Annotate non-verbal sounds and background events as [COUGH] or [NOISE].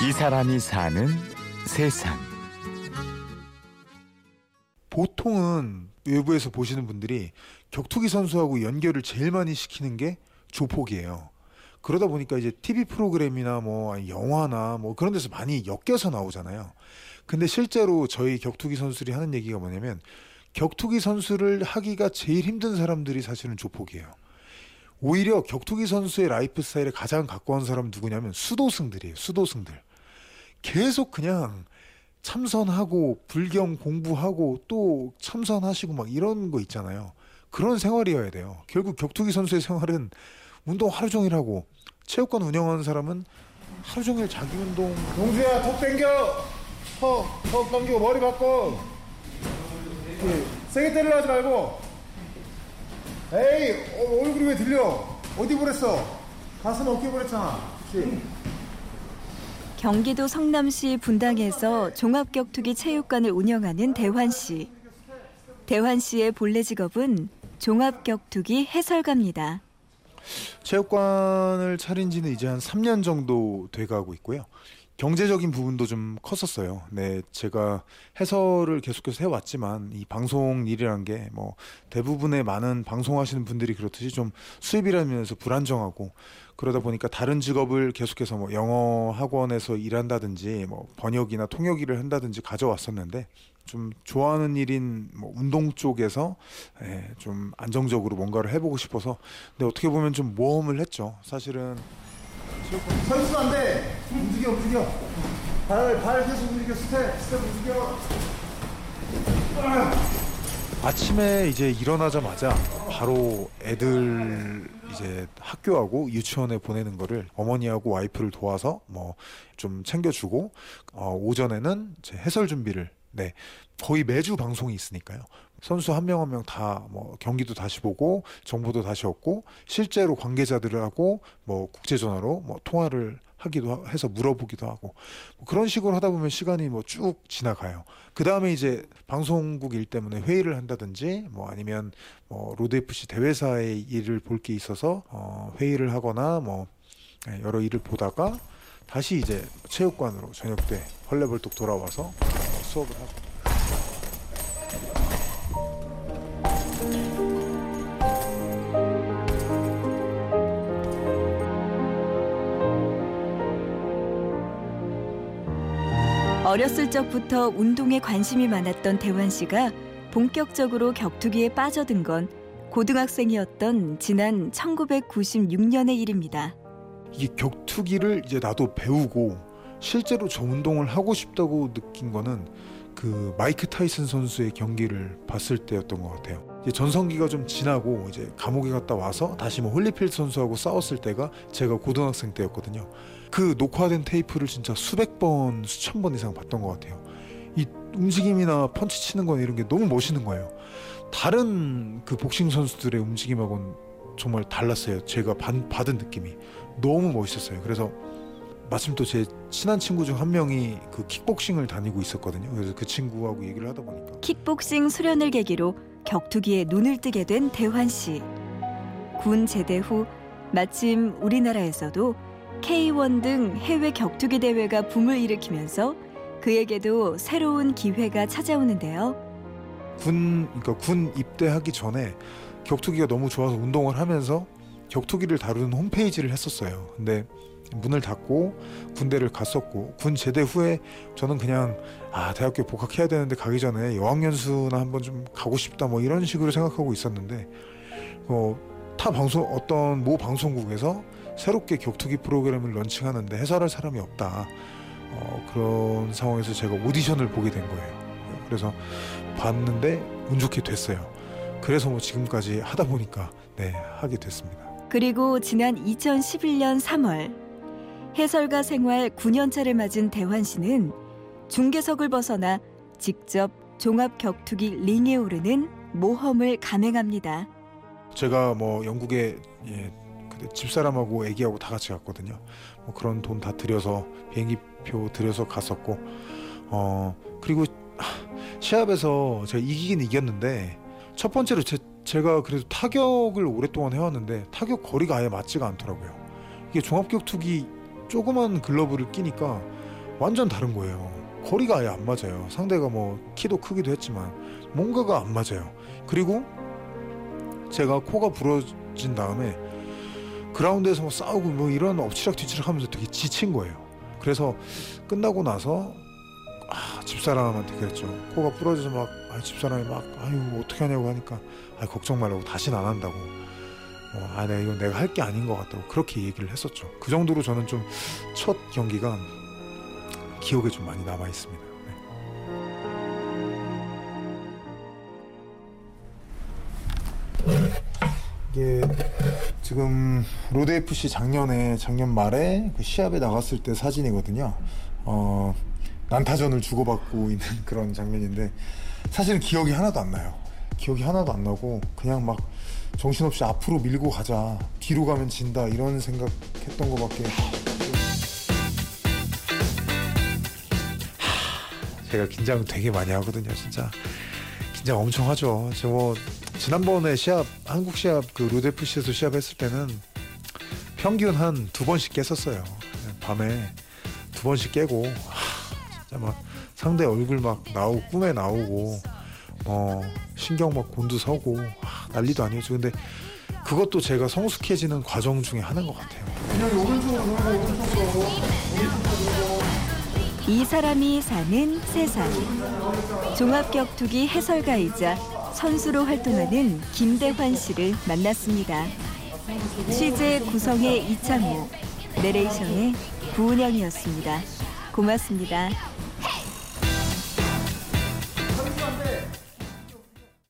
이 사람이 사는 세상. 보통은 외부에서 보시는 분들이 격투기 선수하고 연결을 제일 많이 시키는 게 조폭이에요. 그러다 보니까 이제 TV 프로그램이나 뭐 영화나 뭐 그런 데서 많이 엮여서 나오잖아요. 근데 실제로 저희 격투기 선수들이 하는 얘기가 뭐냐면 격투기 선수를 하기가 제일 힘든 사람들이 사실은 조폭이에요. 오히려 격투기 선수의 라이프 스타일에 가장 가까운 사람 누구냐면 수도승들이에요. 수도승들. 계속 그냥 참선하고 불경 공부하고 또 참선하시고 막 이런 거 있잖아요. 그런 생활이어야 돼요. 결국 격투기 선수의 생활은 운동 하루 종일 하고 체육관 운영하는 사람은 하루 종일 자기 운동. 동주야 턱 당겨! 턱, 턱 당기고 머리 바꿔! 예, 세게 때리려 하지 말고! 에이 어, 얼굴이 왜 들려? 어디 보냈어? 가슴 어깨 보냈잖아. 그렇지 경기도 성남시 분당에서 종합격투기 체육관을 운영하는 대환 씨. 대환 씨의 본래 직업은 종합격투기 해설가입니다. 체육관을 차린 지는 이제 한 3년 정도 돼가고 있고요. 경제적인 부분도 좀 컸었어요. 네, 제가 해설을 계속해서 해왔지만 이 방송 일이란 게 뭐 대부분의 많은 방송하시는 분들이 그렇듯이 좀 수입이라는 면에서 불안정하고 그러다 보니까 다른 직업을 계속해서 뭐 영어 학원에서 일한다든지 뭐 번역이나 통역 일을 한다든지 가져왔었는데 좀 좋아하는 일인 뭐 운동 쪽에서 예, 좀 안정적으로 뭔가를 해보고 싶어서 근데 어떻게 보면 좀 모험을 했죠. 사실은 서 있으면 안 돼 움직여 움직여. 발, 발 계속 움직여. 스텝 스텝 움직여 아침에 이제 일어나자마자 바로 애들 이제 학교하고 유치원에 보내는 거를 어머니하고 와이프를 도와서 뭐 좀 챙겨주고 어, 오전에는 제 해설 준비를 네 거의 매주 방송이 있으니까요. 선수 한 명 한 명 다 뭐 경기도 다시 보고 정보도 다시 얻고 실제로 관계자들하고 뭐 국제 전화로 뭐 통화를 하기도 해서 물어보기도 하고 뭐 그런 식으로 하다 보면 시간이 뭐 쭉 지나가요. 그 다음에 이제 방송국 일 때문에 회의를 한다든지 뭐 아니면 뭐 로드 FC 대회사의 일을 볼 게 있어서 어 회의를 하거나 뭐 네, 여러 일을 보다가 다시 이제 체육관으로 저녁 때 헐레벌떡 돌아와서 어 수업을 하고. 어렸을 적부터 운동에 관심이 많았던 대환 씨가 본격적으로 격투기에 빠져든 건 고등학생이었던 지난 1996년의 일입니다. 이게 격투기를 이제 나도 배우고 실제로 저 운동을 하고 싶다고 느낀 거는 그 마이크 타이슨 선수의 경기를 봤을 때였던 것 같아요. 전성기가 좀 지나고 이제 감옥에 갔다 와서 다시 뭐 홀리필드 선수하고 싸웠을 때가 제가 고등학생 때였거든요. 그 녹화된 테이프를 진짜 수백 번, 수천 번 이상 봤던 것 같아요. 이 움직임이나 펀치 치는 건 이런 게 너무 멋있는 거예요. 다른 그 복싱 선수들의 움직임하고는 정말 달랐어요. 제가 받, 받은 느낌이 너무 멋있었어요. 그래서 마침 또 제 친한 친구 중 한 명이 그 킥복싱을 다니고 있었거든요. 그래서 그 친구하고 얘기를 하다 보니까 킥복싱 수련을 계기로 격투기에 눈을 뜨게 된 대환 씨. 군 제대 후 마침 우리나라에서도 K1 등 해외 격투기 대회가 붐을 일으키면서 그에게도 새로운 기회가 찾아오는데요. 군 그러니까 군 입대하기 전에 격투기가 너무 좋아서 운동을 하면서 격투기를 다루는 홈페이지를 했었어요. 근데 문을 닫고 군대를 갔었고 군 제대 후에 저는 그냥 아 대학교 복학해야 되는데 가기 전에 여학연수나 한번 좀 가고 싶다 뭐 이런 식으로 생각하고 있었는데 어타 방송 어떤 모 방송국에서 새롭게 격투기 프로그램을 런칭하는데 해설할 사람이 없다. 어, 그런 상황에서 제가 오디션을 보게 된 거예요. 그래서 봤는데 운 좋게 됐어요. 그래서 뭐 지금까지 하다 보니까 네 하게 됐습니다. 그리고 지난 2011년 3월 해설가 생활 9년차를 맞은 대환 씨는 중계석을 벗어나 직접 종합 격투기 링에 오르는 모험을 감행합니다. 제가 뭐 영국에 예, 집사람하고 애기하고 다 같이 갔거든요. 뭐 그런 돈 다 들여서 비행기표 들여서 갔었고 어 그리고 시합에서 제가 이기긴 이겼는데 첫 번째로 제, 제가 그래도 타격을 오랫동안 해왔는데 타격 거리가 아예 맞지가 않더라고요. 이게 종합격투기 조그만 글러브를 끼니까 완전 다른 거예요. 거리가 아예 안 맞아요. 상대가 뭐 키도 크기도 했지만 뭔가가 안 맞아요. 그리고 제가 코가 부러진 다음에 그라운드에서 뭐 싸우고 뭐 이런 엎치락 뒤치락 하면서 되게 지친 거예요. 그래서 끝나고 나서 아, 집사람한테 그랬죠. 코가 부러져서 막 아, 집사람이 막 아유 어떻게 하냐고 하니까 아, 걱정 말라고 다시는 안 한다고. 어, 아, 내가 이건 내가 할 게 아닌 것 같다고 그렇게 얘기를 했었죠. 그 정도로 저는 좀 첫 경기가 기억에 좀 많이 남아 있습니다. 네. 지금 로드 FC 작년에 작년 말에 그 시합에 나갔을 때 사진이거든요. 어, 난타전을 주고받고 있는 [LAUGHS] 그런 장면인데 사실은 기억이 하나도 안 나요. 기억이 하나도 안 나고 그냥 막 정신없이 앞으로 밀고 가자 뒤로 가면 진다 이런 생각했던 것밖에. 하, 제가 긴장 되게 많이 하거든요 진짜. 긴장 엄청 하죠. 저 뭐 지난번에 시합 한국 시합 그 로데프시에서 시합했을 때는 평균 한 두 번씩 깼었어요. 밤에 두 번씩 깨고 하, 진짜 막 상대 얼굴 막 나오고 꿈에 나오고 어 신경 막 곤두서고 아, 난리도 아니었죠. 근데 그것도 제가 성숙해지는 과정 중에 하나인 것 같아요. 이 사람이 사는 세상. 종합격투기 해설가이자 선수로 활동하는 김대환 씨를 만났습니다. 취재 구성의 이창모, 내레이션의 구은영이었습니다. 고맙습니다.